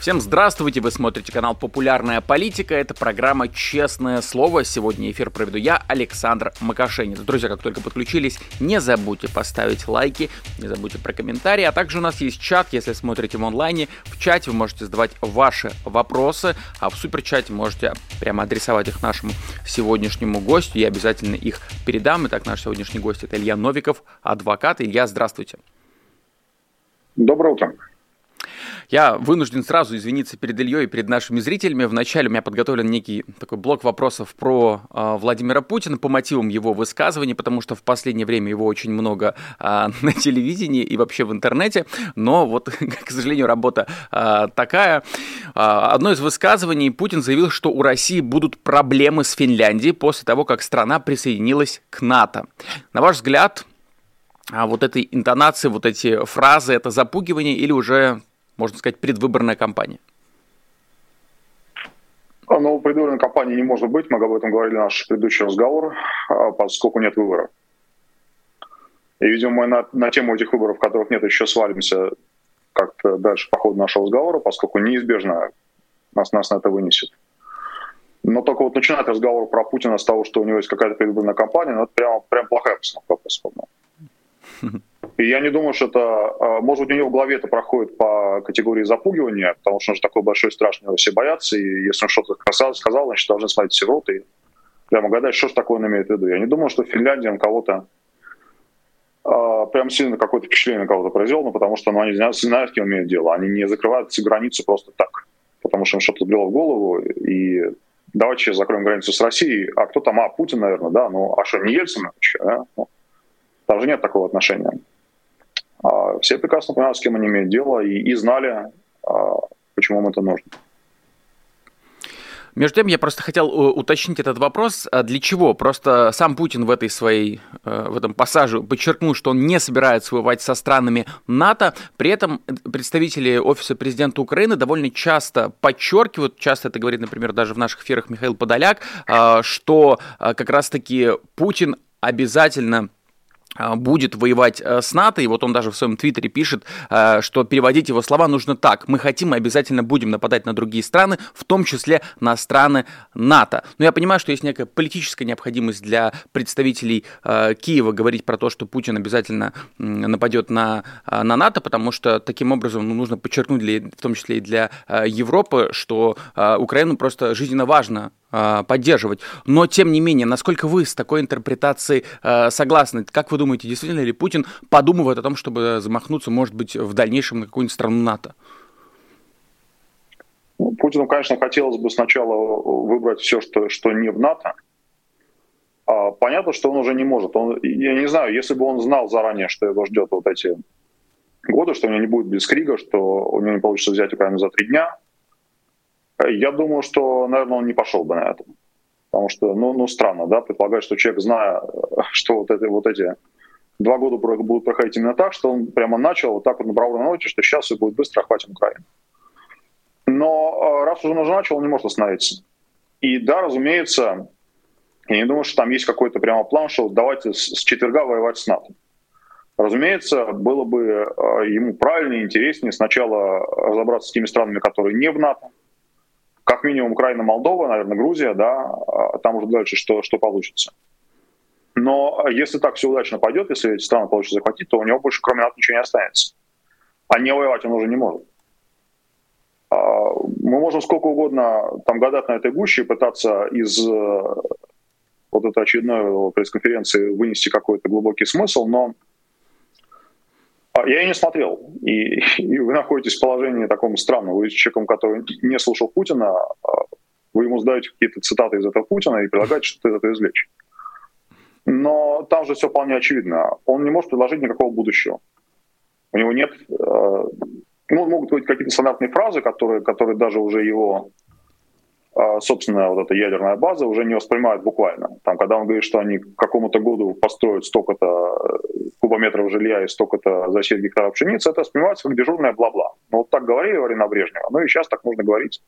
Всем здравствуйте, вы смотрите канал «Популярная политика», это программа «Честное слово». Сегодня эфир проведу я, Александр Макашенец. Друзья, как только подключились, не забудьте поставить лайки, не забудьте про комментарии, а также у нас есть чат, если смотрите в онлайне, в чате вы можете задавать ваши вопросы, а в суперчате можете прямо адресовать их нашему сегодняшнему гостю, я обязательно их передам. Итак, наш сегодняшний гость это Илья Новиков, адвокат. Илья, здравствуйте. Доброе утро. Я вынужден сразу извиниться перед Ильей и перед нашими зрителями. Вначале у меня подготовлен некий такой блок вопросов про э, Владимира Путина по мотивам его высказываний, потому что в последнее время его очень много э, на телевидении и вообще в интернете. Но вот, к сожалению, работа э, такая. Э, одно из высказываний Путин заявил, что у России будут проблемы с Финляндией после того, как страна присоединилась к НАТО. На ваш взгляд, а вот этой интонации, вот эти фразы, это запугивание или уже можно сказать, предвыборная кампания? Ну, предвыборной кампании не может быть. Мы об этом говорили в наш предыдущий разговор, а, поскольку нет выборов. И, видимо, мы на, на тему этих выборов, которых нет, еще свалимся как-то дальше по ходу нашего разговора, поскольку неизбежно нас, нас на это вынесет. Но только вот начинать разговор про Путина с того, что у него есть какая-то предвыборная кампания, ну, это прям, прям плохая постановка вопроса, И я не думаю, что это... А, может быть, у него в голове это проходит по категории запугивания, потому что он же такой большой, страшный, его все боятся, и если он что-то сказал, значит, должны смотреть все в рот и прямо гадать, что же такое он имеет в виду. Я не думаю, что Финляндия кого-то э, прям сильно какое-то впечатление на кого-то произвел, ну, потому что ну, они знают, знают, кем имеют дело. Они не закрывают границу просто так, потому что им что-то сбило в голову, и давайте сейчас закроем границу с Россией. А кто там? А, Путин, наверное, да? Ну, а что, не Ельцин да? Ну, там же нет такого отношения. А, все прекрасно понимают, с кем они имеют дело, и, и знали, а, почему им это нужно. Между тем, я просто хотел э, уточнить этот вопрос. А для чего? Просто сам Путин в этой своей, э, в этом пассаже подчеркнул, что он не собирается воевать со странами НАТО. При этом представители Офиса президента Украины довольно часто подчеркивают, часто это говорит, например, даже в наших эфирах Михаил Подоляк, что как раз-таки Путин обязательно будет воевать э, с НАТО, и вот он даже в своем твиттере пишет, э, что переводить его слова нужно так. Мы хотим и обязательно будем нападать на другие страны, в том числе на страны НАТО. Но я понимаю, что есть некая политическая необходимость для представителей э, Киева говорить про то, что Путин обязательно нападет на, на НАТО, потому что таким образом ну, нужно подчеркнуть, для, в том числе и для Европы, что Украину просто жизненно важно а, поддерживать. Но, тем не менее, насколько вы с такой интерпретацией э, согласны? Как вы думаете, действительно ли Путин подумывает о том, чтобы замахнуться, может быть, в дальнейшем на какую-нибудь страну НАТО? Ну, Путину, конечно, хотелось бы сначала выбрать все, что, что не в НАТО. А, понятно, что он уже не может. Он, я не знаю, если бы он знал заранее, что его ждет вот эти годы, что у него не будет без Крига, что у него не получится взять Украину за три дня – я думаю, что, наверное, он не пошел бы на это. Потому что, ну, ну странно, да, предполагать, что человек, зная, что вот, это, вот эти два года будут проходить именно так, что он прямо начал вот так вот на бравурной ноте, что сейчас все будет быстро охватим Украину. Но э, раз уже уже начал, он не может остановиться. И да, разумеется, я не думаю, что там есть какой-то прямо план, что давайте с четверга воевать с НАТО. Разумеется, было бы э, ему правильнее, интереснее сначала разобраться с теми странами, которые не в НАТО, как минимум Украина, Молдова, наверное, Грузия, да, а там уже дальше что, что получится. Но если так все удачно пойдет, если эти страны получится захватить, то у него больше кроме НАТО ничего не останется. А не воевать он уже не может. А, мы можем сколько угодно там гадать на этой гуще, пытаться из э, вот этой очередной пресс-конференции вынести какой-то глубокий смысл, но а, я ее не смотрел. И, и вы находитесь в положении таком странном. Вы человеком, который не слушал Путина, а вы ему задаете какие-то цитаты из этого Путина и предлагаете что-то из этого извлечь. Но там же все вполне очевидно. Он не может предложить никакого будущего. У него нет... Э, ну, могут быть какие-то стандартные фразы, которые, которые даже уже его а, собственная вот эта ядерная база уже не воспринимают буквально. Там, когда он говорит, что они к какому-то году построят столько-то э, кубометров жилья и столько-то за 7 гектаров пшеницы, это воспринимается как дежурное бла-бла. Ну, вот так говорили во времена Брежнева, ну и сейчас так можно говорить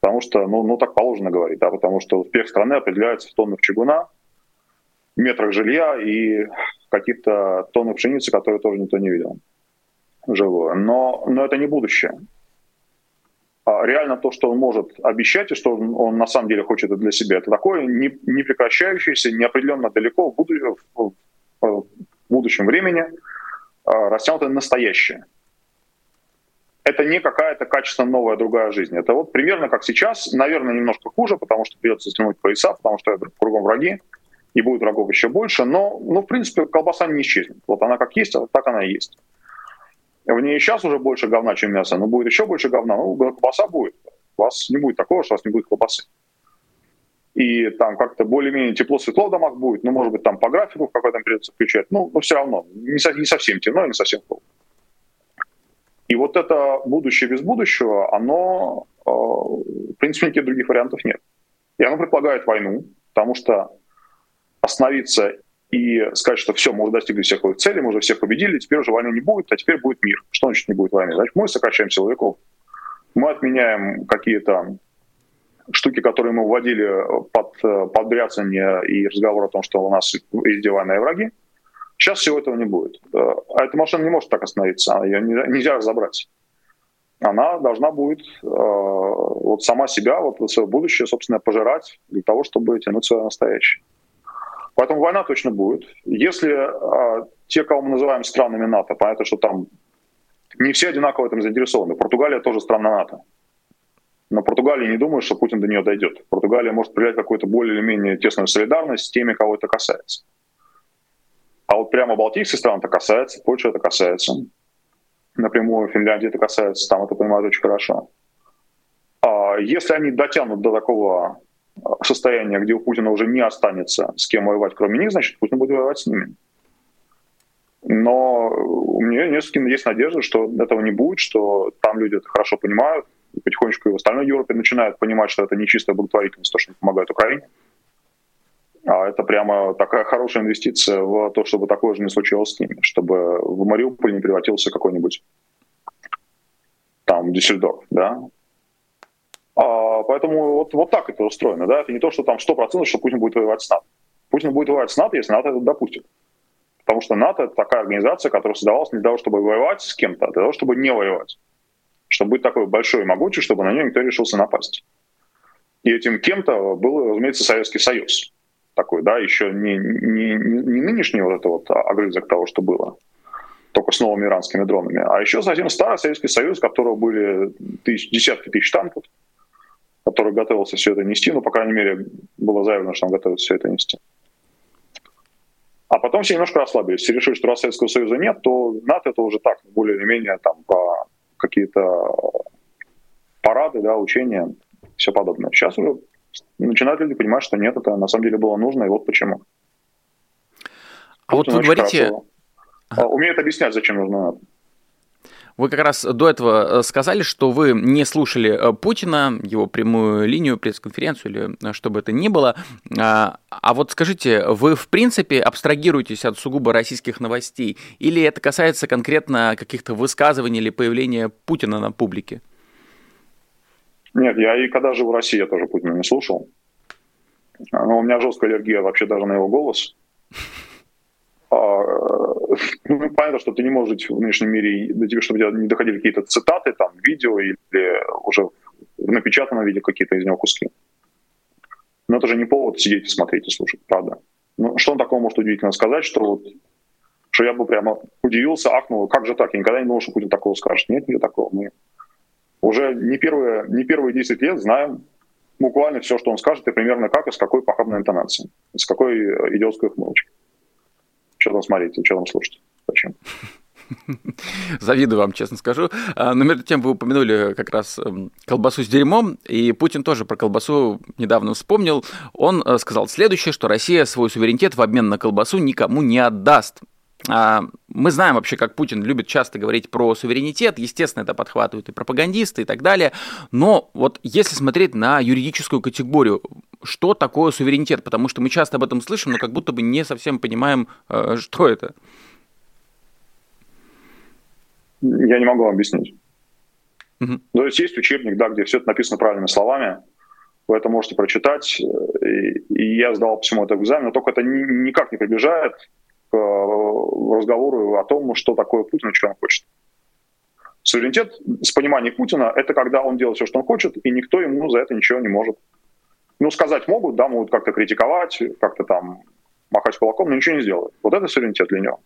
Потому что, ну, ну так положено говорить, да, потому что успех страны определяется в тоннах чугуна, метрах жилья и каких-то тоннах пшеницы, которые тоже никто не видел живое. Но, но это не будущее. А реально то, что он может обещать, и что он, он на самом деле хочет для себя, это такое не, не прекращающееся, неопределенно далеко в, буду, в, в будущем времени а, растянутое настоящее. Это не какая-то качественно новая другая жизнь. Это вот примерно как сейчас, наверное, немножко хуже, потому что придется стянуть пояса, потому что кругом враги, и будет врагов еще больше, но, ну, в принципе, колбаса не исчезнет. Вот она как есть, а так она и есть. В ней сейчас уже больше говна, чем мяса, но будет еще больше говна. Ну, колбаса будет. У вас не будет такого, что у вас не будет колбасы. И там как-то более-менее тепло-светло в домах будет, ну, может быть, там по графику какой-то придется включать, ну, но все равно, не, со, не совсем темно и не совсем холодно. И вот это будущее без будущего, оно, э, в принципе, никаких других вариантов нет. И оно предполагает войну, потому что остановиться и сказать, что все, мы уже достигли всех своих целей, мы уже всех победили, теперь уже войны не будет, а теперь будет мир. Что значит не будет войны? Значит, мы сокращаем силовиков, мы отменяем какие-то штуки, которые мы вводили под, под бряцание и разговор о том, что у нас война и враги. Сейчас всего этого не будет. А эта машина не может так остановиться, ее нельзя разобрать. Она должна будет э, вот сама себя, вот свое будущее, собственно, пожирать для того, чтобы тянуть свое настоящее. Поэтому война точно будет. Если а, те, кого мы называем странами НАТО, понятно, что там не все одинаково в этом заинтересованы. Португалия тоже страна НАТО. Но Португалия не думает, что Путин до нее дойдет. Португалия может проявлять какую-то более или менее тесную солидарность с теми, кого это касается. А вот прямо Балтийских стран это касается, Польша это касается. Напрямую Финляндии это касается, там это понимают очень хорошо. А если они дотянут до такого состояние, где у Путина уже не останется с кем воевать, кроме них, значит, Путин будет воевать с ними. Но у меня несколько есть надежда, что этого не будет, что там люди это хорошо понимают, и потихонечку и в остальной Европе начинают понимать, что это не чистая благотворительность, то, что они помогают Украине. А это прямо такая хорошая инвестиция в то, чтобы такое же не случилось с ними, чтобы в Мариуполь не превратился какой-нибудь там Дюссельдорф, да, поэтому вот, вот так это устроено. Да? Это не то, что там 100%, что Путин будет воевать с НАТО. Путин будет воевать с НАТО, если НАТО это допустит. Потому что НАТО — это такая организация, которая создавалась не для того, чтобы воевать с кем-то, а для того, чтобы не воевать. Чтобы быть такой большой и могучий, чтобы на нее никто решился напасть. И этим кем-то был, разумеется, Советский Союз. Такой, да, еще не, не, не нынешний вот это вот огрызок того, что было, только с новыми иранскими дронами, а еще совсем старый Советский Союз, у которого были тысяч, десятки тысяч танков, который готовился все это нести, ну, по крайней мере, было заявлено, что он готовится все это нести. А потом все немножко расслабились. Все решили, что раз Советского Союза нет, то НАТО это уже так, более или менее там по какие-то парады, да, учения, все подобное. Сейчас уже начинают люди понимать, что нет, это на самом деле было нужно, и вот почему. А вот вы говорите... Ага. Умеет объяснять, зачем нужно НАТО. Вы как раз до этого э, сказали, что вы не слушали э, Путина, его прямую линию, пресс-конференцию или э, что бы это ни было. А, а вот скажите, вы в принципе абстрагируетесь от сугубо российских новостей или это касается конкретно каких-то высказываний или появления Путина на публике? Нет, я и когда жил в России, я тоже Путина не слушал. Но у меня жесткая аллергия вообще даже на его голос. А, ну, понятно, что ты не можешь в нынешнем мире, до тебя, чтобы не доходили какие-то цитаты, там, видео или уже в напечатанном виде какие-то из него куски. Но это же не повод сидеть и смотреть и слушать, правда. Ну, что он такого может удивительно сказать, что вот что я бы прямо удивился, ахнул, как же так, я никогда не думал, что Путин такого скажет. Нет, нет такого. Мы уже не первые, не первые 10 лет знаем буквально все, что он скажет, и примерно как, и с какой похабной интонацией, с какой идиотской ухмылочкой. Что там смотреть, что там слушать? Зачем? Завидую вам, честно скажу. А, но между тем вы упомянули как раз эм, колбасу с дерьмом, и Путин тоже про колбасу недавно вспомнил. Он э, сказал следующее, что Россия свой суверенитет в обмен на колбасу никому не отдаст. А, мы знаем вообще, как Путин любит часто говорить про суверенитет, естественно, это подхватывают и пропагандисты и так далее, но вот если смотреть на юридическую категорию, что такое суверенитет, потому что мы часто об этом слышим, но как будто бы не совсем понимаем, э, что это. Я не могу объяснить. Угу. То есть есть учебник, да, где все это написано правильными словами, вы это можете прочитать, и, и я сдал всему этому экзамен, но только это ни, никак не приближает к э, разговору о том, что такое Путин и что он хочет. Суверенитет с пониманием Путина — это когда он делает все, что он хочет, и никто ему за это ничего не может. Ну, сказать могут, да, могут как-то критиковать, как-то там махать кулаком, но ничего не сделают. Вот это суверенитет для него.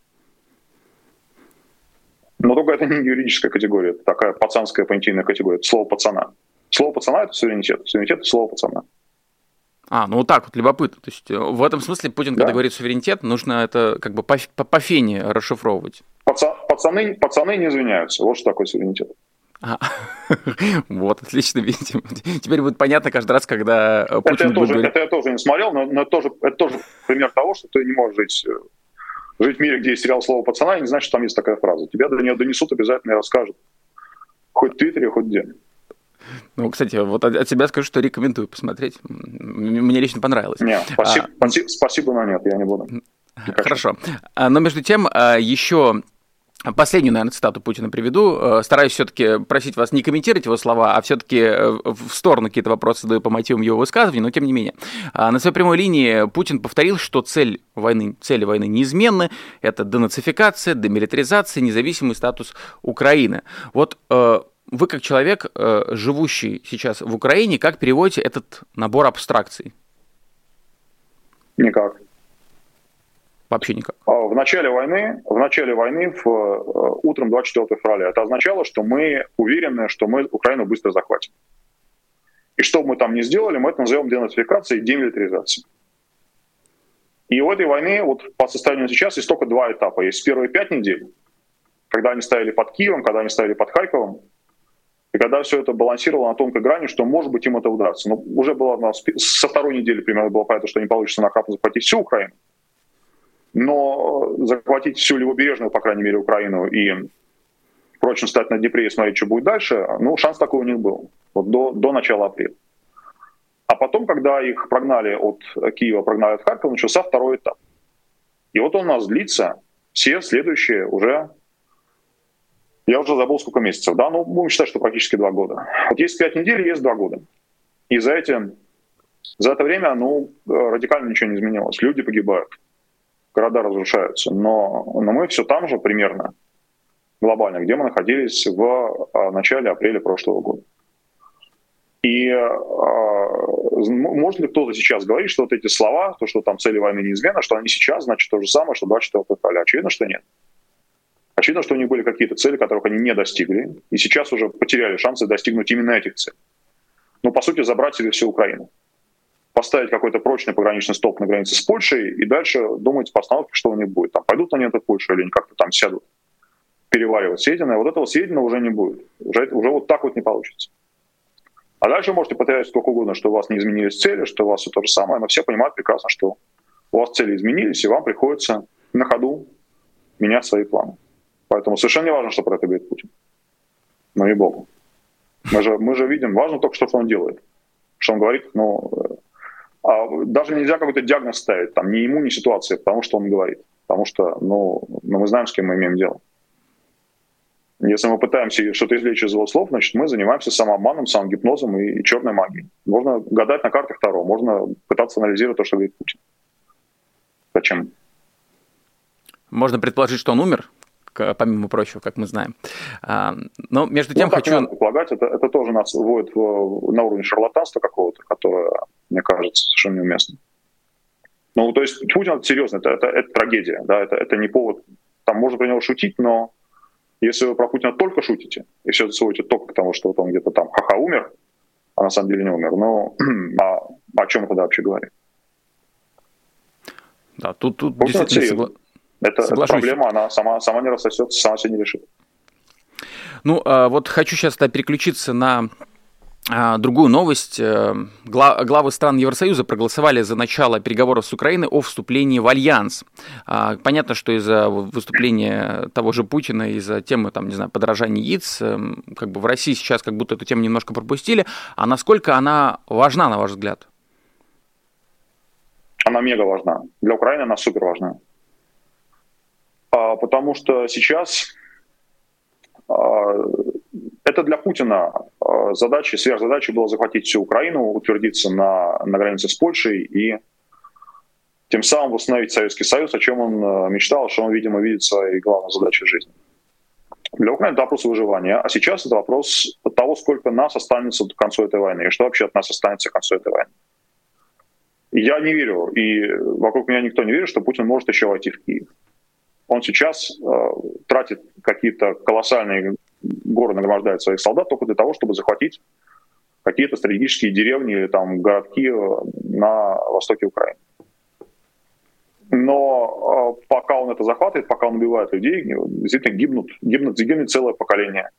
Но только это не юридическая категория, это такая пацанская понятийная категория, это слово пацана. Слово пацана — это суверенитет, суверенитет — это слово пацана. А, ну вот так вот, любопытно. То есть э, в этом смысле Путин, да. когда говорит суверенитет, нужно это как бы по, по, по фене расшифровывать. Паца, пацаны, пацаны не извиняются. Вот что такое суверенитет. А, вот, отлично, видите. Теперь будет понятно каждый раз, когда э, Путин это я, будет тоже, говорить... это я тоже не смотрел, но, но тоже, это тоже пример того, что ты не можешь жить, э, жить в мире, где есть сериал «Слово пацана», и не знаешь, что там есть такая фраза. Тебя до нее донесут, обязательно расскажут. Хоть в Твиттере, хоть где. Ну, кстати, вот от себя скажу, что рекомендую посмотреть. Мне лично понравилось. Нет, спасибо, а, спасибо, спасибо, но нет, я не буду. Хорошо. А, но между тем, а, еще Последнюю, наверное, цитату Путина приведу. Э, стараюсь все-таки просить вас не комментировать его слова, а все-таки э, в сторону какие-то вопросы задаю по мотивам его высказываний, но тем не менее. А, на своей прямой линии Путин повторил, что цель войны, цели войны неизменны. Это денацификация, демилитаризация, независимый статус Украины. Вот э, вы как человек, живущий сейчас в Украине, как переводите этот набор абстракций? Никак. Вообще никак. А, в начале войны, в начале войны, в, э, утром 24 февраля, это означало, что мы уверены, что мы Украину быстро захватим. И что бы мы там ни сделали, мы это назовем денацификацией и демилитаризацией. И у этой войны вот по состоянию сейчас есть только два этапа. Есть первые пять недель, когда они стояли под Киевом, когда они стояли под Харьковом, и когда все это балансировало на тонкой грани, что, может быть, им это удастся. Но уже было со второй недели примерно было понятно, что не получится на нахрапно захватить всю Украину но захватить всю левобережную, по крайней мере, Украину и прочно стать на Днепре и смотреть, что будет дальше, ну, шанс такой у них был вот до, до начала апреля. А потом, когда их прогнали от Киева, прогнали от Харькова, начался второй этап. И вот он у нас длится все следующие уже, я уже забыл сколько месяцев, да, ну будем считать, что практически два года. Вот есть пять недель, есть два года. И за, эти, за это время, ну, радикально ничего не изменилось. Люди погибают города разрушаются. Но, но мы все там же примерно, глобально, где мы находились в а, начале апреля прошлого года. И э, может ли кто-то сейчас говорить, что вот эти слова, то, что там цели войны неизменно, что они сейчас значит то же самое, что 24 февраля? Очевидно, что нет. Очевидно, что у них были какие-то цели, которых они не достигли, и сейчас уже потеряли шансы достигнуть именно этих целей. Ну, по сути, забрать себе всю Украину поставить какой-то прочный пограничный столб на границе с Польшей и дальше думать по остановке, что у них будет. Там пойдут они в Польшу или они как-то там сядут переваривать съеденное. Вот этого съеденного уже не будет. Уже, уже вот так вот не получится. А дальше можете повторять сколько угодно, что у вас не изменились цели, что у вас все то же самое, но все понимают прекрасно, что у вас цели изменились, и вам приходится на ходу менять свои планы. Поэтому совершенно не важно, что про это говорит Путин. Ну и богу. Мы же, мы же видим, важно только, что он делает. Что он говорит, ну, а даже нельзя какой-то диагноз ставить, там, ни ему, ни ситуации, потому что он говорит. Потому что, ну, ну, мы знаем, с кем мы имеем дело. Если мы пытаемся что-то извлечь из его слов, значит, мы занимаемся самообманом, самогипнозом и, и черной магией. Можно гадать на картах Таро, можно пытаться анализировать то, что говорит Путин. Зачем? Можно предположить, что он умер, помимо прочего, как мы знаем. А, но между тем ну, хочу... предполагать, это, это тоже нас вводит в, на уровень шарлатанства какого-то, которое, мне кажется, совершенно неуместно. Ну, то есть Путин это серьезно, это, это, это трагедия, да, это, это не повод, там можно про него шутить, но если вы про Путина только шутите, и все это сводите только к тому, что вот он где-то там ха-ха умер, а на самом деле не умер, ну, а, о чем тогда вообще говорим? Да, тут, тут действительно согла... Это, эта проблема, она сама, сама не рассосется, сама себя не решит. Ну, а, вот хочу сейчас да, переключиться на а, другую новость. Э, главы стран Евросоюза проголосовали за начало переговоров с Украиной о вступлении в Альянс. А, понятно, что из-за выступления того же Путина, из-за темы, там, не знаю, подражания яиц, эм, как бы в России сейчас как будто эту тему немножко пропустили. А насколько она важна, на ваш взгляд? Она мега важна. Для Украины она супер важна. А, потому что сейчас а, это для Путина э, задача, сверхзадача была захватить всю Украину, утвердиться на, на границе с Польшей и тем самым восстановить Советский Союз, о чем он мечтал, что он, видимо, видит своей главной задачей жизни. Для Украины это вопрос выживания, а сейчас это вопрос того, сколько нас останется к концу этой войны, и что вообще от нас останется к концу этой войны. Я не верю, и вокруг меня никто не верит, что Путин может еще войти в Киев. Он сейчас э, тратит какие-то колоссальные горы, нагромождает своих солдат только для того, чтобы захватить какие-то стратегические деревни или там городки э, на востоке Украины. Но э, пока он это захватывает, пока он убивает людей, действительно гибнут, гибнут, гибнет целое поколение.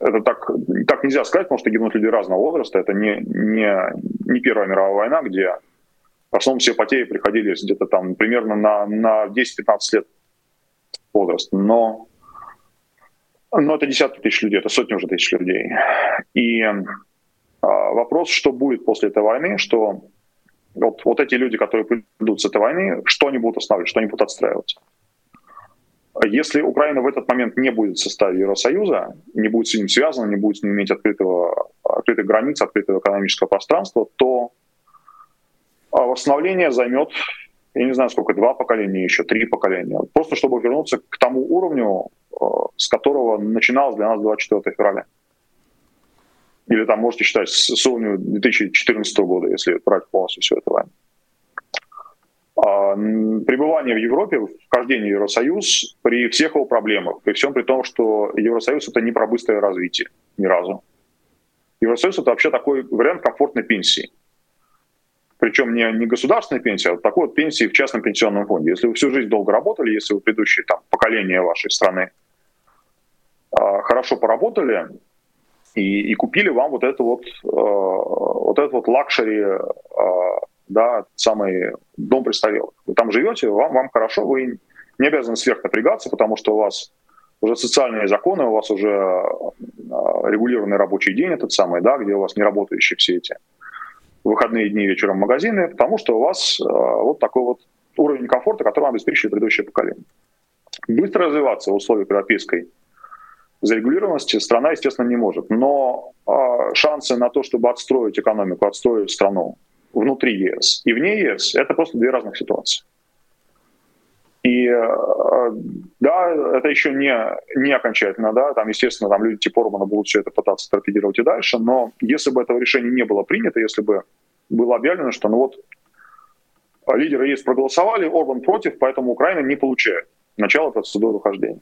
Это так, так нельзя сказать, потому что гибнут люди разного возраста. Это не, не, не Первая мировая война, где в основном все потери приходились где-то там примерно на, на 10-15 лет возраст. Но, но это десятки тысяч людей, это сотни уже тысяч людей. И а, вопрос, что будет после этой войны, что вот, вот эти люди, которые придут с этой войны, что они будут останавливать, что они будут отстраивать. Если Украина в этот момент не будет в составе Евросоюза, не будет с ним связана, не будет с ним иметь открытого, открытых границ, открытого экономического пространства, то а, восстановление займет, я не знаю сколько, два поколения еще, три поколения. Просто чтобы вернуться к тому уровню, а, с которого начиналось для нас 24 февраля. Или там можете считать с уровня 2014 года, если брать полностью все это войну. А, пребывание в Европе, вхождение в Евросоюз при всех его проблемах, при всем при том, что Евросоюз это не про быстрое развитие ни разу. Евросоюз это вообще такой вариант комфортной пенсии. Причем не, не государственной пенсии, а такой вот пенсии в частном пенсионном фонде. Если вы всю жизнь долго работали, если вы предыдущие там, поколения вашей страны э, хорошо поработали и, и купили вам вот это вот, э, вот этот вот luxury э, да, самый дом престарелых. Вы там живете, вам, вам хорошо, вы не обязаны сверхнапрягаться, потому что у вас уже социальные законы, у вас уже а, регулированный рабочий день этот самый, да, где у вас не работающие все эти выходные дни вечером в магазины, потому что у вас а, вот такой вот уровень комфорта, который вам обеспечивает предыдущее поколение. Быстро развиваться в условиях европейской зарегулированности страна, естественно, не может. Но э, шансы на то, чтобы отстроить экономику, отстроить страну внутри ЕС и вне ЕС, это просто две разных ситуации. И э, да, это еще не, не окончательно, да, там, естественно, там люди типа Орбана будут все это пытаться торпедировать и дальше, но если бы этого решения не было принято, если бы было объявлено, что ну вот лидеры ЕС проголосовали, Орбан против, поэтому Украина не получает начало процедуры выхождения.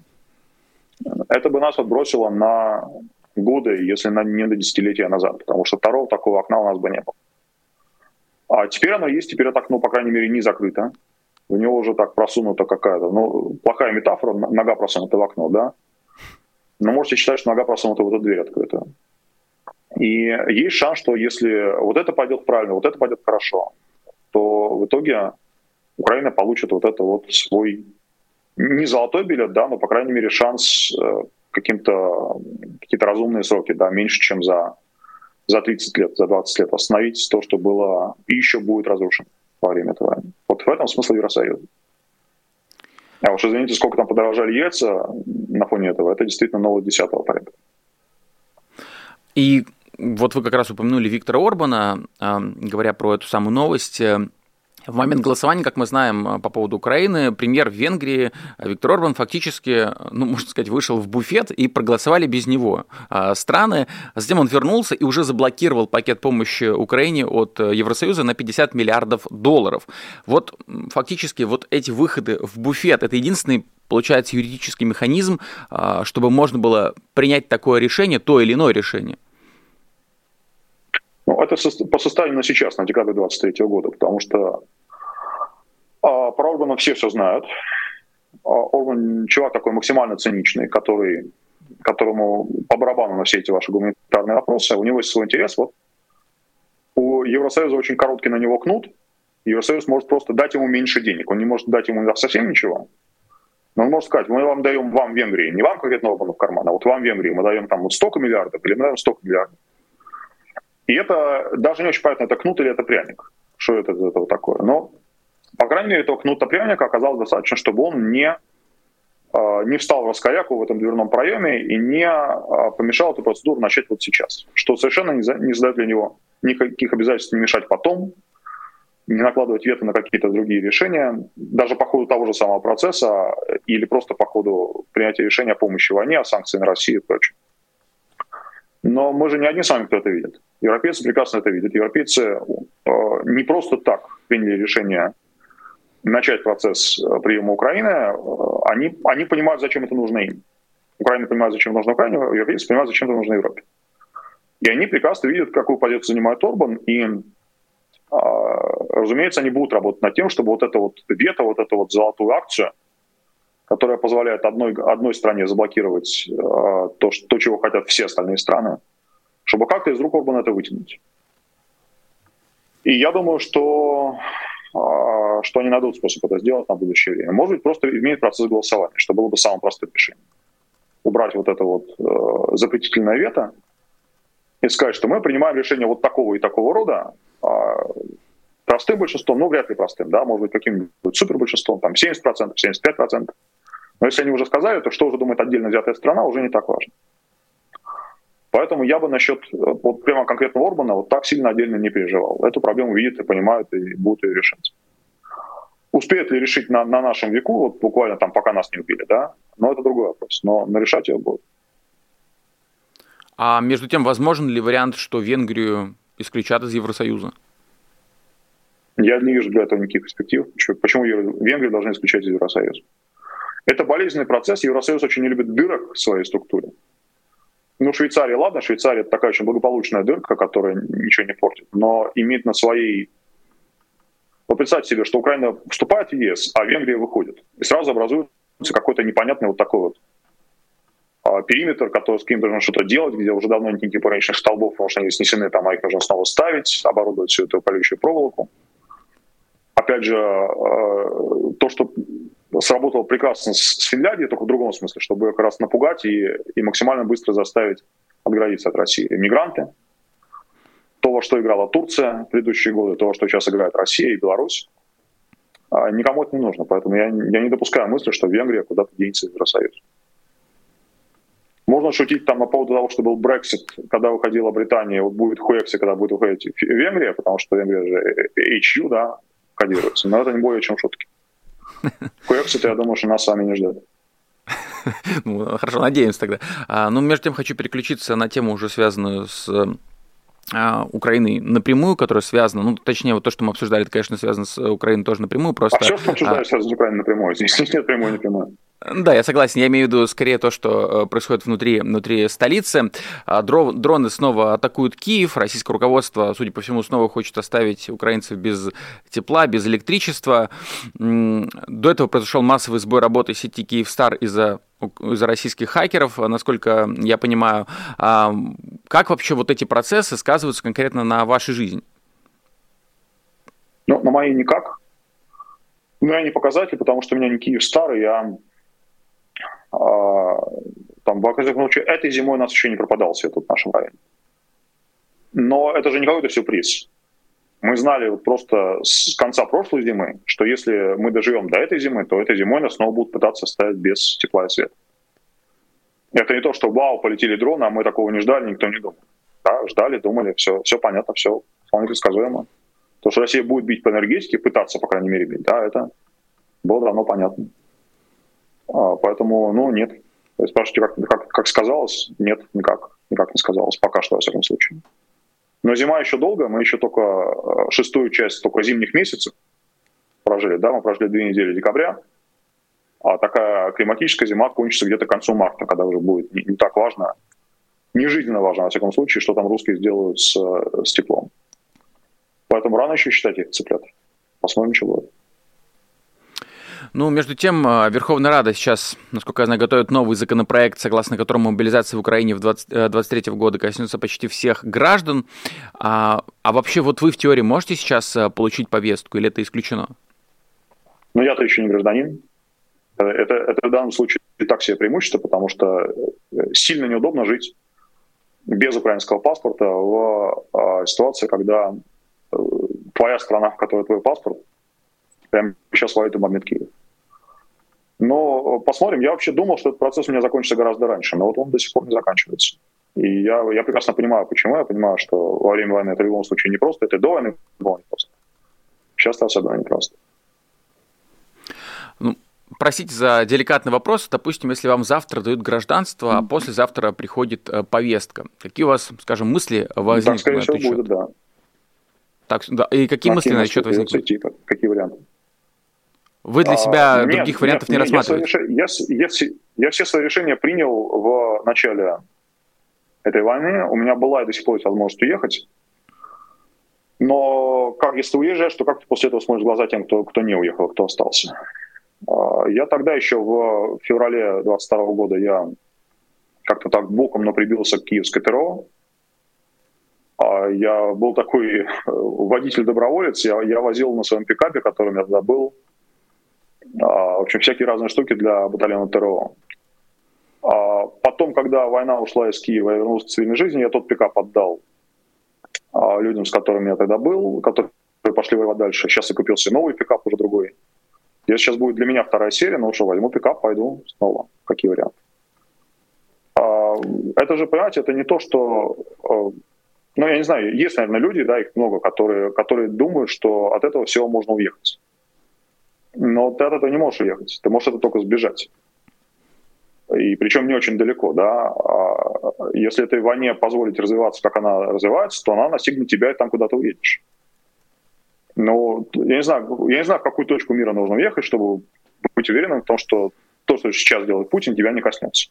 Это бы нас отбросило на годы, если на, не на десятилетия назад, потому что второго такого окна у нас бы не было. А теперь оно есть, теперь это окно, по крайней мере, не закрыто. У него уже так просунута какая-то, ну, плохая метафора, нога просунута в окно, да. Но можете считать, что нога просунута в эту дверь открыта. И есть шанс, что если вот это пойдет правильно, вот это пойдет хорошо, то в итоге Украина получит вот это вот свой не золотой билет, да, но, по крайней мере, шанс э, каким-то какие-то разумные сроки, да, меньше, чем за за 30 лет, за 20 лет восстановить то, что было и еще будет разрушено во время этого. войны. В этом смысл Евросоюза. А уж извините, сколько там подорожали яйца на фоне этого, это действительно новый десятого порядка. И вот вы как раз упомянули Виктора Орбана, а, говоря про эту самую новость. В момент голосования, как мы знаем, э, по поводу Украины, премьер Венгрии э, Виктор Орбан фактически, ну, можно сказать, вышел в буфет и проголосовали без него э, страны. Затем он вернулся и уже заблокировал пакет помощи Украине от Евросоюза на 50 миллиардов долларов. Вот фактически вот эти выходы в буфет – это единственный получается юридический механизм, чтобы можно было принять такое решение, то или иное решение. Ну, это по состоянию на сейчас, на декабрь 2023 года, потому что а, про Орбана все все знают. А, Орбан чувак такой максимально циничный, который, которому по барабану на все эти ваши гуманитарные вопросы. У него есть свой интерес. Вот. У Евросоюза очень короткий на него кнут. Евросоюз может просто дать ему меньше денег. Он не может дать ему совсем ничего. Но он может сказать, мы вам даем вам Венгрии, не вам конкретно Орбану в карман, а вот вам Венгрии мы даем там вот столько миллиардов, или мы даем столько миллиардов. И это даже не очень понятно, это кнут или это пряник. Что это, это вот такое. Но, по крайней мере, этого кнута пряника оказалось достаточно, чтобы он не не встал в раскоряку в этом дверном проеме и не помешал эту процедуру начать вот сейчас, что совершенно не задает для него никаких обязательств не мешать потом, не накладывать вето на какие-то другие решения, даже по ходу того же самого процесса или просто по ходу принятия решения о помощи в войне, о санкциях на Россию и прочее. Но мы же не одни сами, кто это видит. Европейцы прекрасно это видят. Европейцы э, не просто так приняли решение начать процесс э, приема Украины. Э, они, они понимают, зачем это нужно им. Украина понимает, зачем нужно Украине, европейцы понимают, зачем это нужно Европе. И они прекрасно видят, какую позицию занимает Орбан, и а, разумеется, они будут работать над тем, чтобы вот это вот вето, вот эту вот золотую акцию, которая позволяет одной, одной стране заблокировать э, то, что, то, чего хотят все остальные страны, чтобы как-то из рук Орбана это вытянуть. И я думаю, что, э, что они найдут способ это сделать на будущее время. Может быть, просто изменить процесс голосования, что было бы самым простым решением. Убрать вот это вот э, запретительное вето и сказать, что мы принимаем решение вот такого и такого рода, а, простым большинством, ну, вряд ли простым, да, может быть, каким-нибудь супербольшинством, там 70%, 75%. Но если они уже сказали, то что уже думает отдельно взятая страна, уже не так важно. Поэтому я бы насчет вот прямо конкретного Орбана вот так сильно отдельно не переживал. Эту проблему видят и понимают, и будут ее решать. Успеют ли решить на, на нашем веку, вот буквально там, пока нас не убили, да, но это другой вопрос. Но, но решать ее будут. А между тем, возможен ли вариант, что Венгрию исключат из Евросоюза? Я не вижу для этого никаких перспектив. Почему Венгрию должны исключать из Евросоюза? Это болезненный процесс. Евросоюз очень не любит дырок в своей структуре. Ну, Швейцария, ладно, Швейцария это такая очень благополучная дырка, которая ничего не портит, но имеет на своей... Вот представьте себе, что Украина вступает в ЕС, а Венгрия выходит. И сразу образуется какой-то непонятный вот такой вот а, периметр, который с кем должен что-то делать, где уже давно нет никаких пограничных столбов, потому что они снесены, там, а их нужно снова ставить, оборудовать всю эту колючую проволоку. Опять же, а, то, что сработало прекрасно с Финляндией, только в другом смысле, чтобы как раз напугать и, и максимально быстро заставить отгородиться от России. Мигранты, то, во что играла Турция в предыдущие годы, то, во что сейчас играет Россия и Беларусь, а, никому это не нужно. Поэтому я, я не допускаю мысли, что Венгрия куда-то денется из Евросоюза. Можно шутить там по поводу того, что был Брексит, когда выходила Британия, вот будет Хуэкси, когда будет выходить Венгрия, потому что Венгрия же HU, да, кодируется. Но это не более чем шутки. Хуэксит, я думаю, что нас с вами не ждет. Ну, хорошо, надеемся тогда. А, ну, между тем хочу переключиться на тему, уже связанную с а, Украиной напрямую, которая связана, ну, точнее, вот то, что мы обсуждали, это, конечно, связано с Украиной тоже напрямую, просто... А все, что обсуждаешь, а... связано с Украиной напрямую, здесь нет прямой и напрямую. Да, я согласен. Я имею в виду скорее то, что э, происходит внутри, внутри столицы. А, дроны снова атакуют Киев. Российское руководство, судя по всему, снова хочет оставить украинцев без тепла, без электричества. До этого произошел массовый сбой работы сети Киевстар из-за из-за российских хакеров, насколько я понимаю. А, как вообще вот эти процессы сказываются конкретно на вашей жизни? Ну, на моей никак. Ну, я не показатель, потому что у меня не Киев старый, я там, во всяком случае, этой зимой у нас еще не пропадал свет в нашем районе. Но это же не какой-то сюрприз. Мы знали вот просто с конца прошлой зимы, что если мы доживем до этой зимы, то этой зимой нас снова будут пытаться ставить без тепла и света. Это не то, что вау, полетели дроны, а мы такого не ждали, никто не думал. Да, ждали, думали, все, все понятно, все вполне предсказуемо. То, что Россия будет бить по энергетике, пытаться, по крайней мере, бить, да, это было давно понятно. А, поэтому, ну, нет. Спрашиваете, как, как, как сказалось? Нет, никак. Никак не сказалось. Пока что, во всяком случае. Но зима еще долго. Мы еще только э, шестую часть только зимних месяцев прожили. Да, мы прожили две недели декабря. А такая климатическая зима кончится где-то к концу марта, когда уже будет не, не так важно, не жизненно важно, во всяком случае, что там русские сделают с, с теплом. Поэтому рано еще считать их цыплят. Посмотрим, что будет. Ну, между тем, а, Верховная Рада сейчас, насколько я знаю, готовит новый законопроект, согласно которому мобилизация в Украине в 2023 э, года коснется почти всех граждан. А, а вообще, вот вы в теории можете сейчас э, получить повестку или это исключено? Ну, я-то еще не гражданин. Э, это, это в данном случае так себе преимущество, потому что сильно неудобно жить без украинского паспорта в а, ситуации, когда твоя страна, в которой твой паспорт, прямо сейчас воюет и бомбит Киев. Но посмотрим. Я вообще думал, что этот процесс у меня закончится гораздо раньше, но вот он до сих пор не заканчивается. И я, я прекрасно понимаю, почему. Я понимаю, что во время войны это в любом случае непросто, это до войны было непросто. Сейчас это особенно непросто. Ну, простите за деликатный вопрос. Допустим, если вам завтра дают гражданство, а послезавтра приходит э, повестка, какие у вас, скажем, мысли возникнут так, на этот счет? Будет, да. Так, да. И какие мысли на счет возникнут? Типа, какие варианты? Вы для себя а, других нет, вариантов нет, не рассматриваете? Я, я, я, я все свои решения принял в начале этой войны. У меня была и до сих пор возможность уехать. Но как если уезжаешь, то как ты после этого смотришь в глаза тем, кто, кто не уехал, кто остался? А, я тогда еще в феврале 22 года я как-то так боком, но прибился к киевской ТРО. А, я был такой э, водитель-доброволец, я, я возил на своем пикапе, которым я тогда был, а, в общем, всякие разные штуки для батальона ТРО. Потом, когда война ушла из Киева, я вернулся к цивильной жизни, я тот пикап отдал людям, с которыми я тогда был, которые пошли воевать дальше. Сейчас я купил себе новый пикап, уже другой. Если сейчас будет для меня вторая серия, ну что, возьму пикап, пойду снова. Какие варианты? А, это же, понимаете, это не то, что... А, ну, я не знаю, есть, наверное, люди, да, их много, которые, которые думают, что от этого всего можно уехать. Но ты от этого не можешь уехать. Ты можешь это только сбежать. И причем не очень далеко, да. А если этой войне позволить развиваться, как она развивается, то она настигнет тебя и там, куда ты уедешь. Но я не знаю, я не знаю, в какую точку мира нужно ехать, чтобы быть уверенным в том, что то, что сейчас делает Путин, тебя не коснется.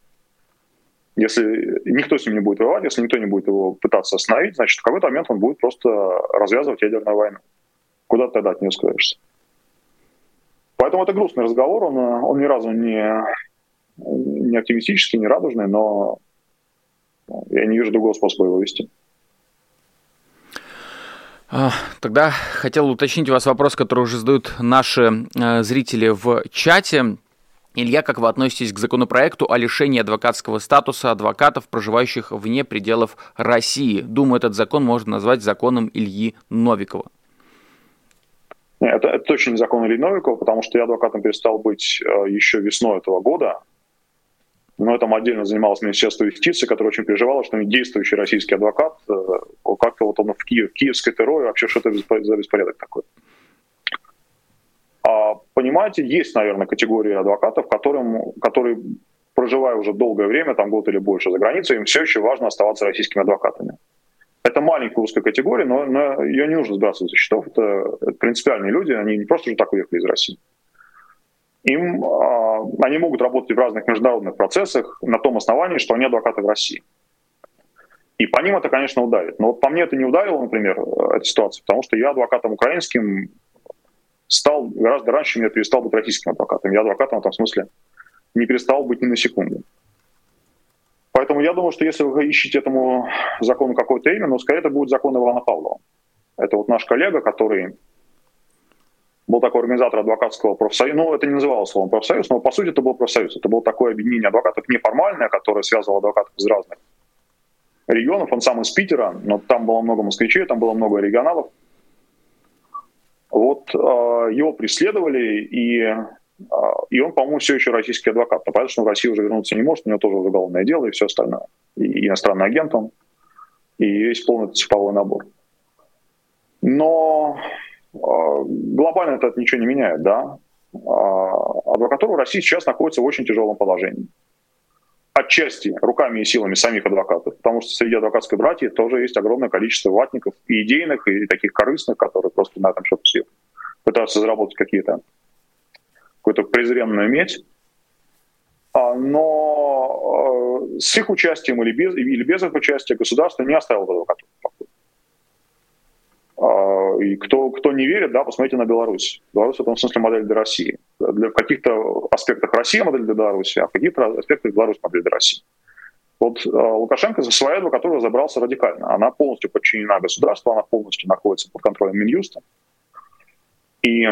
Если никто с ним не будет воевать, если никто не будет его пытаться остановить, значит, в какой-то момент он будет просто развязывать ядерную войну. Куда ты тогда от нее скроешься? Поэтому это грустный разговор, он, он ни разу не, не оптимистический, не радужный, но я не вижу другого способа его вести. А, тогда хотел уточнить у вас вопрос, который уже задают наши э, зрители в чате. Илья, как вы относитесь к законопроекту о лишении адвокатского статуса адвокатов, проживающих вне пределов России? Думаю, этот закон можно назвать законом Ильи Новикова. Это, это точно не закон Ильи Новикова, потому что я адвокатом перестал быть э, еще весной этого года но этом отдельно занималось Министерство юстиции, которое очень переживало, что действующий российский адвокат, э, как-то вот он в, Киев, киевской терроре, вообще что это за беспорядок такой. А, понимаете, есть, наверное, категория адвокатов, которым, которые, проживая уже долгое время, там год или больше за границей, им все еще важно оставаться российскими адвокатами. Это маленькая узкая категория, но, но ее не нужно сбрасывать со счетов. Это, это принципиальные люди, они не просто же так уехали из России им, а, они могут работать в разных международных процессах на том основании, что они адвокаты в России. И по ним это, конечно, ударит. Но вот по мне это не ударило, например, эта ситуация, потому что я адвокатом украинским стал гораздо раньше, чем я перестал быть российским адвокатом. Я адвокатом в этом смысле не перестал быть ни на секунду. Поэтому я думаю, что если вы ищете этому закону какое-то имя, ну, скорее это будет закон Ивана Павлова. Это вот наш коллега, который был такой организатор адвокатского профсоюза, ну, это не называлось словом профсоюз, но по сути это был профсоюз. Это было такое объединение адвокатов неформальное, которое связывало адвокатов из разных регионов. Он сам из Питера, но там было много москвичей, там было много регионалов. Вот э, его преследовали, и, и он, по-моему, все еще российский адвокат. Но понятно, что он в Россию уже вернуться не может, у него тоже уголовное дело и все остальное. И иностранный агент он, и весь полный цифровой набор. Но а, глобально это ничего не меняет, да. А, адвокатура в России сейчас находится в очень тяжелом положении. Отчасти руками и силами самих адвокатов, потому что среди адвокатской братьи тоже есть огромное количество ватников и идейных, и таких корыстных, которые просто на этом что-то все пытаются заработать какие-то какую-то презренную медь. А, но с их участием или без, или без их участия государство не оставило адвокатуру а, и кто, кто не верит, да, посмотрите на Беларусь. Беларусь в этом смысле модель для России. Для, в каких-то аспектах Россия модель для Беларуси, а в каких-то аспектах Беларусь модель для России. Вот э, Лукашенко за свою адвокатуру забрался радикально. Она полностью подчинена государству, она полностью находится под контролем Минюста. И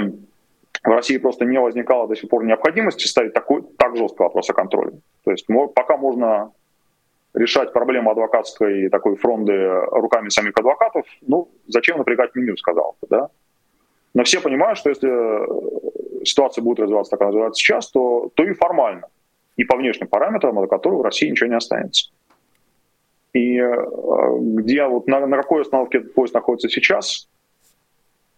в России просто не возникало до сих пор необходимости ставить такой, так жесткий вопрос о контроле. То есть пока можно решать проблему адвокатской такой фронды руками самих адвокатов, ну, зачем напрягать меню, сказал бы, да? Но все понимают, что если ситуация будет развиваться так, как она сейчас, то, то и формально, и по внешним параметрам, от которых в России ничего не останется. И э, где вот на, на какой остановке этот поезд находится сейчас,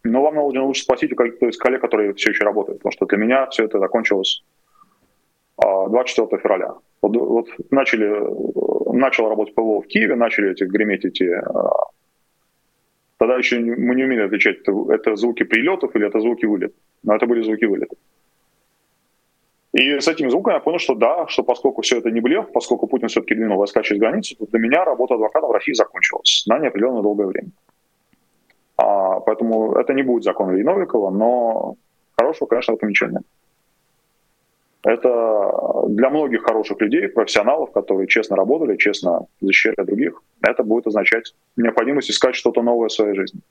ну, вам нужно лучше спросить у каких-то из коллег, которые все еще работают, потому что для меня все это закончилось 24 а, февраля. Вот, вот начали, начал работать ПВО в Киеве, начали эти, греметь эти... А, тогда еще мы не умели отличать, это, это звуки прилетов или это звуки вылетов. Но это были звуки вылетов. И с этим звуком я понял, что да, что поскольку все это не блеф, поскольку Путин все-таки двинул войска через границу, то для меня работа адвоката в России закончилась на неопределенное долгое время. А, поэтому это не будет закон Ильи Новикова, но хорошего, конечно, в этом ничего нет. Это для многих хороших людей, профессионалов, которые честно работали, честно защищали других, это будет означать необходимость искать что-то новое в своей жизни.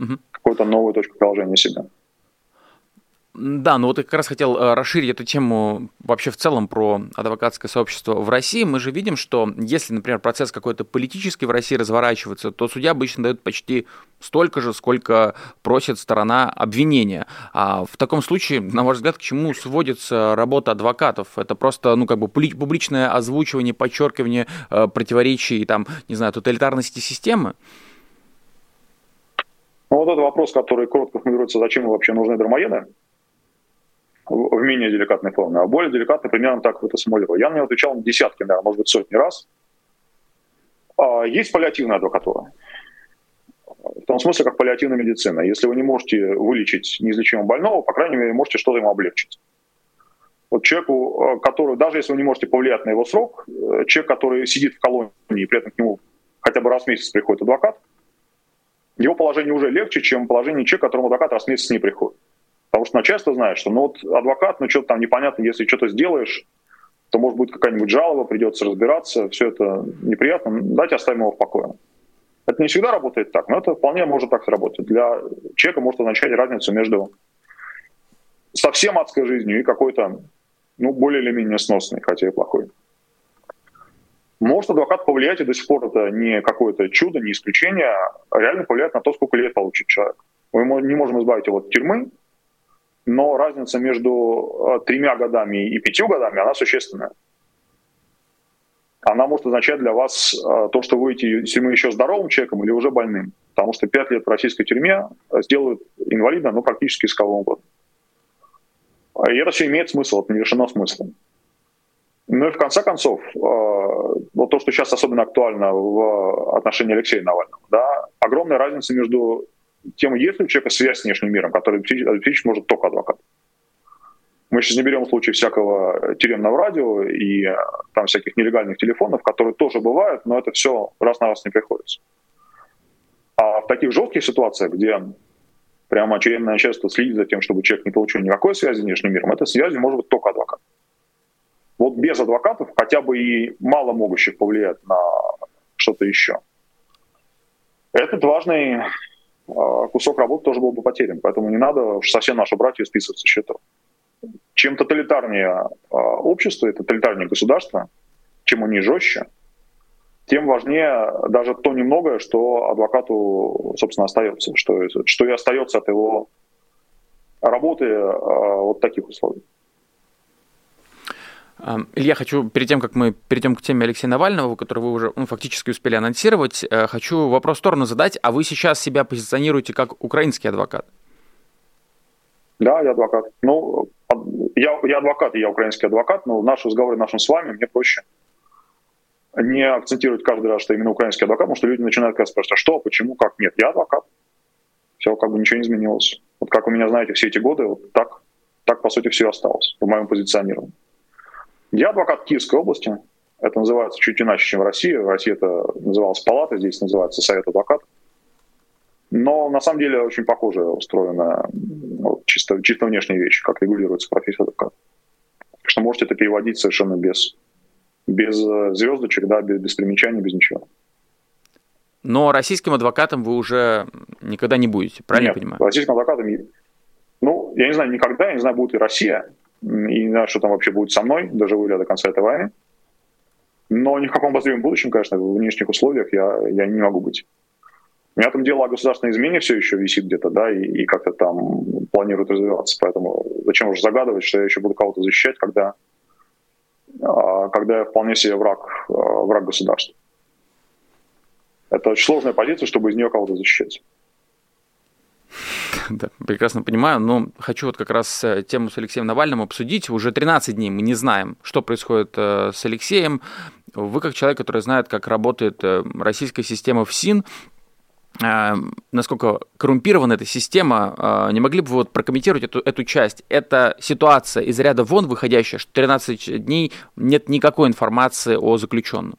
Угу. Какую-то новую точку положения себя. Да, ну вот я как раз хотел э, расширить эту тему вообще в целом про адвокатское сообщество в России. Мы же видим, что если, например, процесс какой-то политический в России разворачивается, то судья обычно дает почти столько же, сколько просит сторона обвинения. А в таком случае, на ваш взгляд, к чему сводится работа адвокатов? Это просто, ну, как бы публичное озвучивание, подчеркивание э, противоречий, там, не знаю, тоталитарности системы? Ну, вот это вопрос, который коротко формируется, зачем вообще нужны дармоеды? В менее деликатной форме, а более деликатной примерно так вот это Смолева. Я на него отвечал десятки, наверное, может быть, сотни раз. А, есть паллиативная адвокатура. В том смысле, как паллиативная медицина. Если вы не можете вылечить неизлечимого больного, по крайней мере, можете что-то ему облегчить. Вот человеку, а, который, даже если вы не можете повлиять на его срок, э, человек, который сидит в колонии, и при этом к нему хотя бы раз в месяц приходит адвокат, его положение уже легче, чем положение человека, которому адвокат раз в месяц не приходит. Потому что начальство знает, что ну вот адвокат, ну что-то там непонятно, если что-то сделаешь, то может быть какая-нибудь жалоба, придется разбираться, все это неприятно, дайте оставим его в покое. Это не всегда работает так, но это вполне может так сработать. Для человека может означать разницу между совсем адской жизнью и какой-то, ну, более или менее сносной, хотя и плохой. Может адвокат повлиять, и до сих пор это не какое-то чудо, не исключение, а реально повлиять на то, сколько лет получит человек. Мы не можем избавить его от тюрьмы, но разница между э, тремя годами и пятью годами, она существенная. Она может означать для вас э, то, что вы будете, если мы еще здоровым человеком или уже больным. Потому что пять лет в российской тюрьме сделают инвалида, ну, практически с кого угодно. И это все имеет смысл, это не лишено смысла. Ну и в конце концов, э, вот то, что сейчас особенно актуально в отношении Алексея Навального, да, огромная разница между тем, есть ли у человека связь с внешним миром, который обеспечить может только адвокат. Мы сейчас не берем случай всякого тюремного радио и э, там всяких нелегальных телефонов, которые тоже бывают, но это все раз на раз не приходится. А в таких жестких ситуациях, где прямо тюремное начальство следит за тем, чтобы человек не получил никакой связи с внешним миром, эта связь может быть только адвокат. Вот без адвокатов, хотя бы и мало могущих повлиять на что-то еще, этот важный кусок работы тоже был бы потерян. Поэтому не надо совсем нашу братью списывать со счетов. Чем тоталитарнее а, общество и тоталитарнее государство, чем они жестче, тем важнее даже то немногое, что адвокату, собственно, остается, что, что и остается от его работы а, вот таких условий. Илья, хочу перед тем, как мы перейдем к теме Алексея Навального, которую вы уже ну, фактически успели анонсировать, э, хочу вопрос в сторону задать. А вы сейчас себя позиционируете как украинский адвокат? Да, я адвокат. Ну, я, я адвокат, я украинский адвокат, но в нашем разговоре нашем с вами мне проще не акцентировать каждый раз, что именно украинский адвокат, потому что люди начинают как спрашивать, а что, почему, как? Нет, я адвокат. Все, как бы ничего не изменилось. Вот как вы меня знаете все эти годы, вот так, так по сути все осталось в моем позиционировании. Я адвокат Киевской области. Это называется чуть иначе, чем в России. В России это называлось палата, здесь называется совет адвокатов. Но на самом деле очень похоже устроена вот, чисто, чисто внешняя вещь, как регулируется профессия адвоката. Так что можете это переводить совершенно без, без э, звездочек, да, без, без примечаний, без ничего. Но российским адвокатом вы уже никогда не будете, правильно Нет, я понимаю? российским адвокатом, ну, я не знаю, никогда, я не знаю, будет и Россия, и не знаю, что там вообще будет со мной, доживу ли я до конца этой войны. Но ни в каком обозримом будущем, конечно, в нынешних условиях я, я не могу быть. У меня там дело о государственной измене все еще висит где-то, да, и, и как-то там планирует развиваться. Поэтому зачем уже загадывать, что я еще буду кого-то защищать, когда, а, когда я вполне себе враг, а, враг государства. Это очень сложная позиция, чтобы из нее кого-то защищать. Да, прекрасно понимаю, но хочу вот как раз э, тему с Алексеем Навальным обсудить. Уже 13 дней мы не знаем, что происходит э, с Алексеем. Вы как человек, который знает, как работает э, российская система ФСИН, насколько коррумпирована эта система, не могли бы вы вот прокомментировать эту, эту часть? Это ситуация из ряда вон выходящая, что 13 дней нет никакой информации о заключенном.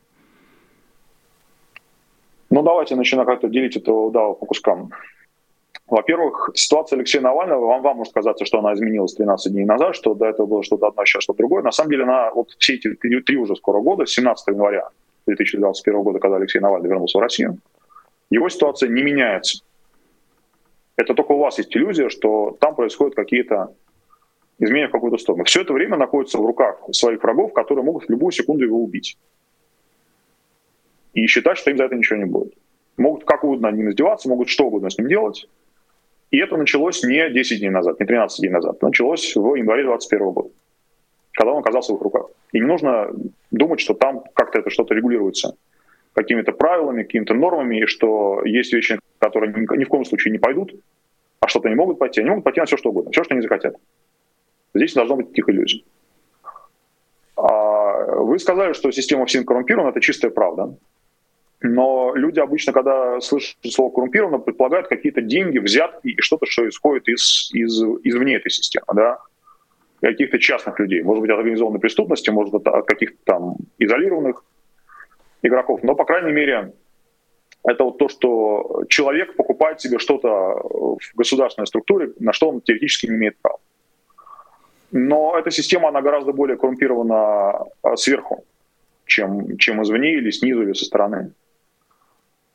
Ну, давайте начнем как-то делить это да, по кускам. Во-первых, ситуация Алексея Навального, вам, вам может казаться, что она изменилась 13 дней назад, что до этого было что-то одно, сейчас что-то другое. На самом деле, она вот все эти три, три уже скоро года, 17 января 2021 года, когда Алексей Навальный вернулся в Россию, его ситуация не меняется. Это только у вас есть иллюзия, что там происходят какие-то изменения в какую-то сторону. Все это время находится в руках своих врагов, которые могут в любую секунду его убить. И считать, что им за это ничего не будет. Могут как угодно над ним издеваться, могут что угодно с ним делать. И это началось не 10 дней назад, не 13 дней назад. Началось в январе 2021 года, когда он оказался в их руках. И не нужно думать, что там как-то это что-то регулируется какими-то правилами, какими-то нормами, и что есть вещи, которые ни, в коем случае не пойдут, а что-то не могут пойти. Они могут пойти на все, что угодно, все, что они захотят. Здесь должно быть таких иллюзий. А вы сказали, что система всем коррумпирована, это чистая правда. Но люди обычно, когда слышат слово коррумпировано, предполагают какие-то деньги, взятки и что-то, что исходит из, из, извне этой системы, да, каких-то частных людей. Может быть, от организованной преступности, может от каких-то там изолированных игроков. Но, по крайней мере, это вот то, что человек покупает себе что-то в государственной структуре, на что он теоретически не имеет права. Но эта система, она гораздо более коррумпирована а, сверху, чем, чем извне или снизу или со стороны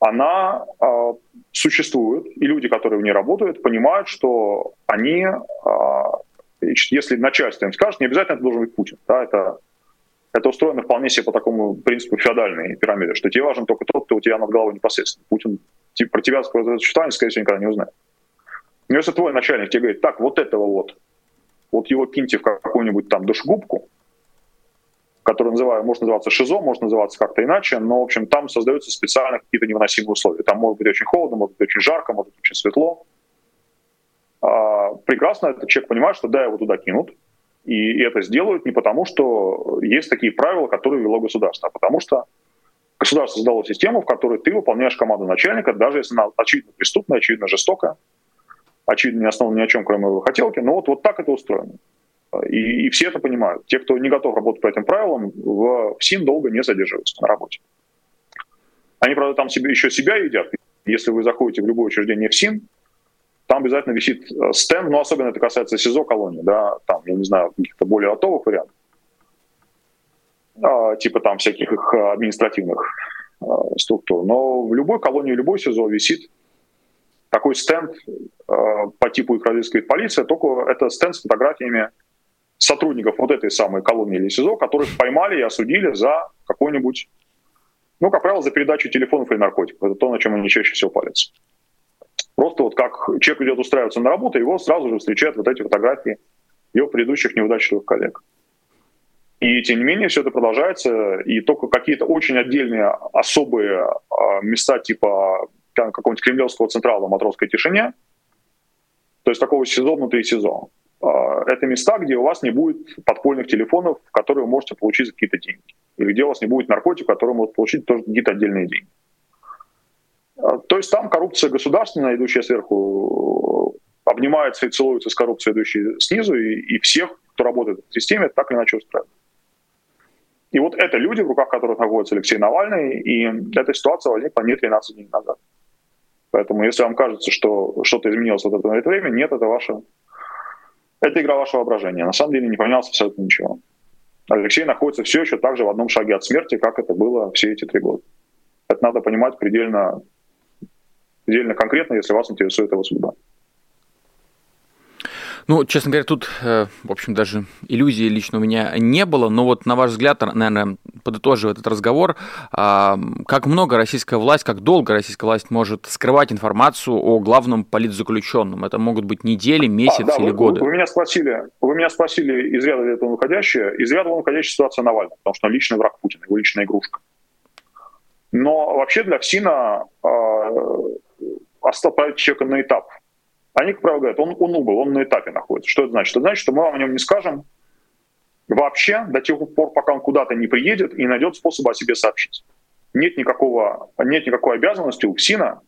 она э, существует, и люди, которые в ней работают, понимают, что они, э, если начальство им скажет, не обязательно это должен быть Путин. Да, это, это устроено вполне себе по такому принципу феодальной пирамиды, что тебе важен только тот, кто у тебя над головой непосредственно. Путин типа, про тебя существование, скорее всего, никогда не узнает. Но если твой начальник тебе говорит, так, вот этого вот, вот его киньте в какую-нибудь там душегубку, который называю, может называться ШИЗО, может называться как-то иначе, но, в общем, там создаются специально какие-то невыносимые условия. Там может быть очень холодно, может быть очень жарко, может быть очень светло. А, прекрасно этот человек понимает, что да, его туда кинут, и это сделают не потому, что есть такие правила, которые вело государство, а потому что государство создало систему, в которой ты выполняешь команду начальника, даже если она очевидно преступная, очевидно жестокая, очевидно не основана ни о чем, кроме его хотелки, но вот, вот так это устроено. И, и все это понимают. Те, кто не готов работать по этим правилам, в, в СИН долго не задерживаются на работе. Они, правда, там себе, еще себя едят. Если вы заходите в любое учреждение в СИН, там обязательно висит э, стенд, но особенно это касается СИЗО колонии, да, там, я не знаю, каких-то более готовых вариантов, а, типа там всяких их административных а, структур. Но в любой колонии, любой СИЗО висит такой стенд по типу их разыскивает полиция, только это стенд с фотографиями сотрудников вот этой самой колонии или СИЗО, которых поймали и осудили за какой-нибудь, ну, как правило, за передачу телефонов или наркотиков. Это то, на чем они чаще всего палятся. Просто вот как человек идет устраиваться на работу, его сразу же встречают вот эти фотографии его предыдущих неудачливых коллег. И тем не менее все это продолжается, и только какие-то очень отдельные особые а, места типа какого-нибудь кремлевского централа матросской тишине, то есть такого СИЗО внутри СИЗО, а, это места, где у вас не будет подпольных телефонов, которые вы можете получить за какие-то деньги. Или где у вас не будет наркотиков, которые могут получить тоже какие-то отдельные деньги. А, то есть там коррупция государственная, идущая сверху, обнимается и целуется с коррупцией, идущей снизу, и, и всех, кто работает в системе, так или иначе устраивает. И вот это люди, в руках которых находится Алексей Навальный, и эта ситуация возникла не 13 дней назад. Поэтому если вам кажется, что что-то изменилось вот это, это время, нет, это ваше это игра вашего воображения. На самом деле не поменялось абсолютно ничего. Алексей находится все еще так же в одном шаге от смерти, как это было все эти три года. Это надо понимать предельно, предельно конкретно, если вас интересует его судьба. Ну, честно говоря, тут, э, в общем, даже иллюзии лично у меня не было, но вот на ваш взгляд, наверное, подытоживая этот разговор, а, как много российская власть, как долго российская власть может скрывать информацию о главном политзаключенном? Это могут быть недели, месяцы а, да, или вы, годы. Вы меня спросили, вы меня спросили из ряда этого выходящее. Из ряда выходящая ситуация Навального, потому что он личный враг Путина, его личная игрушка. Но вообще для ФСИНа э, оставить человека на этап они, как правило, говорят, он, он убыл, он на этапе находится. Что это значит? Это значит, что мы вам о нем не скажем вообще до тех пор, пока он куда-то не приедет и найдет способ о себе сообщить. Нет, никакого, нет никакой обязанности у ПСИНа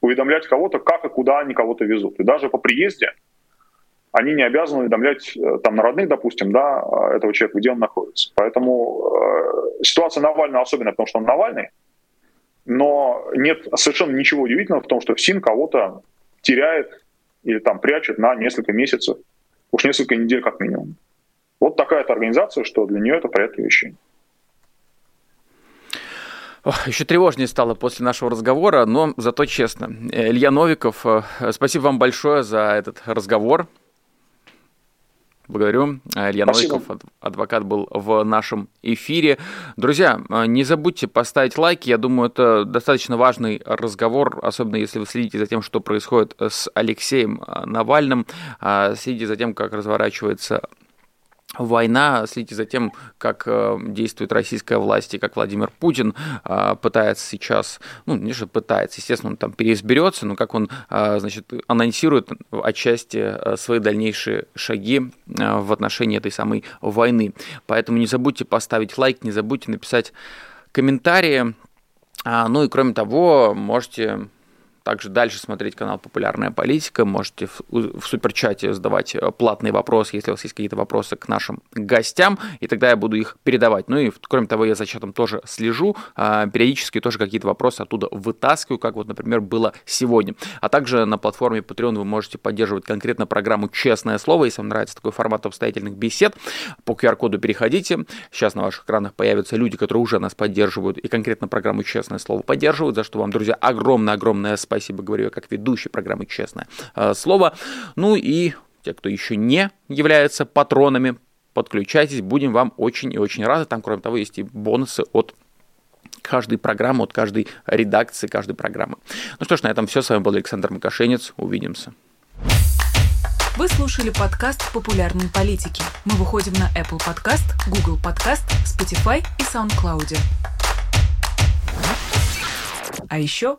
уведомлять кого-то, как и куда они кого-то везут. И даже по приезде они не обязаны уведомлять э, там на родных, допустим, да, этого человека, где он находится. Поэтому э, ситуация Навального особенная, потому что он Навальный, но нет совершенно ничего удивительного в том, что ФСИН кого-то теряет или там прячет на несколько месяцев, уж несколько недель как минимум. Вот такая то организация, что для нее это порядок вещей. Еще тревожнее стало после нашего разговора, но зато честно. Илья Новиков, э, спасибо вам большое за этот разговор. Благодарю. Илья Спасибо. Новиков, адвокат, был в нашем эфире. Друзья, не забудьте поставить лайки. Я думаю, это достаточно важный разговор, особенно если вы следите за тем, что происходит с Алексеем Навальным, а, следите за тем, как разворачивается война, следите за тем, как э, действует российская власть и как Владимир Путин э, пытается сейчас, ну, не что пытается, естественно, он там переизберется, но как он, э, значит, анонсирует отчасти свои дальнейшие шаги в отношении этой самой войны. Поэтому не забудьте поставить лайк, не забудьте написать комментарии. А, ну и кроме того, можете также дальше смотреть канал «Популярная политика». Можете в, в суперчате задавать э, платные вопросы, если у вас есть какие-то вопросы к нашим гостям, и тогда я буду их передавать. Ну и кроме того, я за чатом тоже слежу, а, периодически тоже какие-то вопросы оттуда вытаскиваю, как вот, например, было сегодня. А также на платформе Patreon вы можете поддерживать конкретно программу «Честное слово». Если вам нравится такой формат обстоятельных бесед, по QR-коду переходите. Сейчас на ваших экранах появятся люди, которые уже нас поддерживают, и конкретно программу «Честное слово» поддерживают, за что вам, друзья, огромное-огромное спасибо спасибо говорю я как ведущий программы «Честное э, слово». Ну и те, кто еще не является патронами, подключайтесь, будем вам очень и очень рады. Там, кроме того, есть и бонусы от каждой программы, от каждой редакции, каждой программы. Ну что ж, на этом все. С вами был Александр Макашенец. Увидимся. Вы слушали подкаст «Популярные политики». Мы выходим на Apple Podcast, Google Podcast, Spotify и SoundCloud. А еще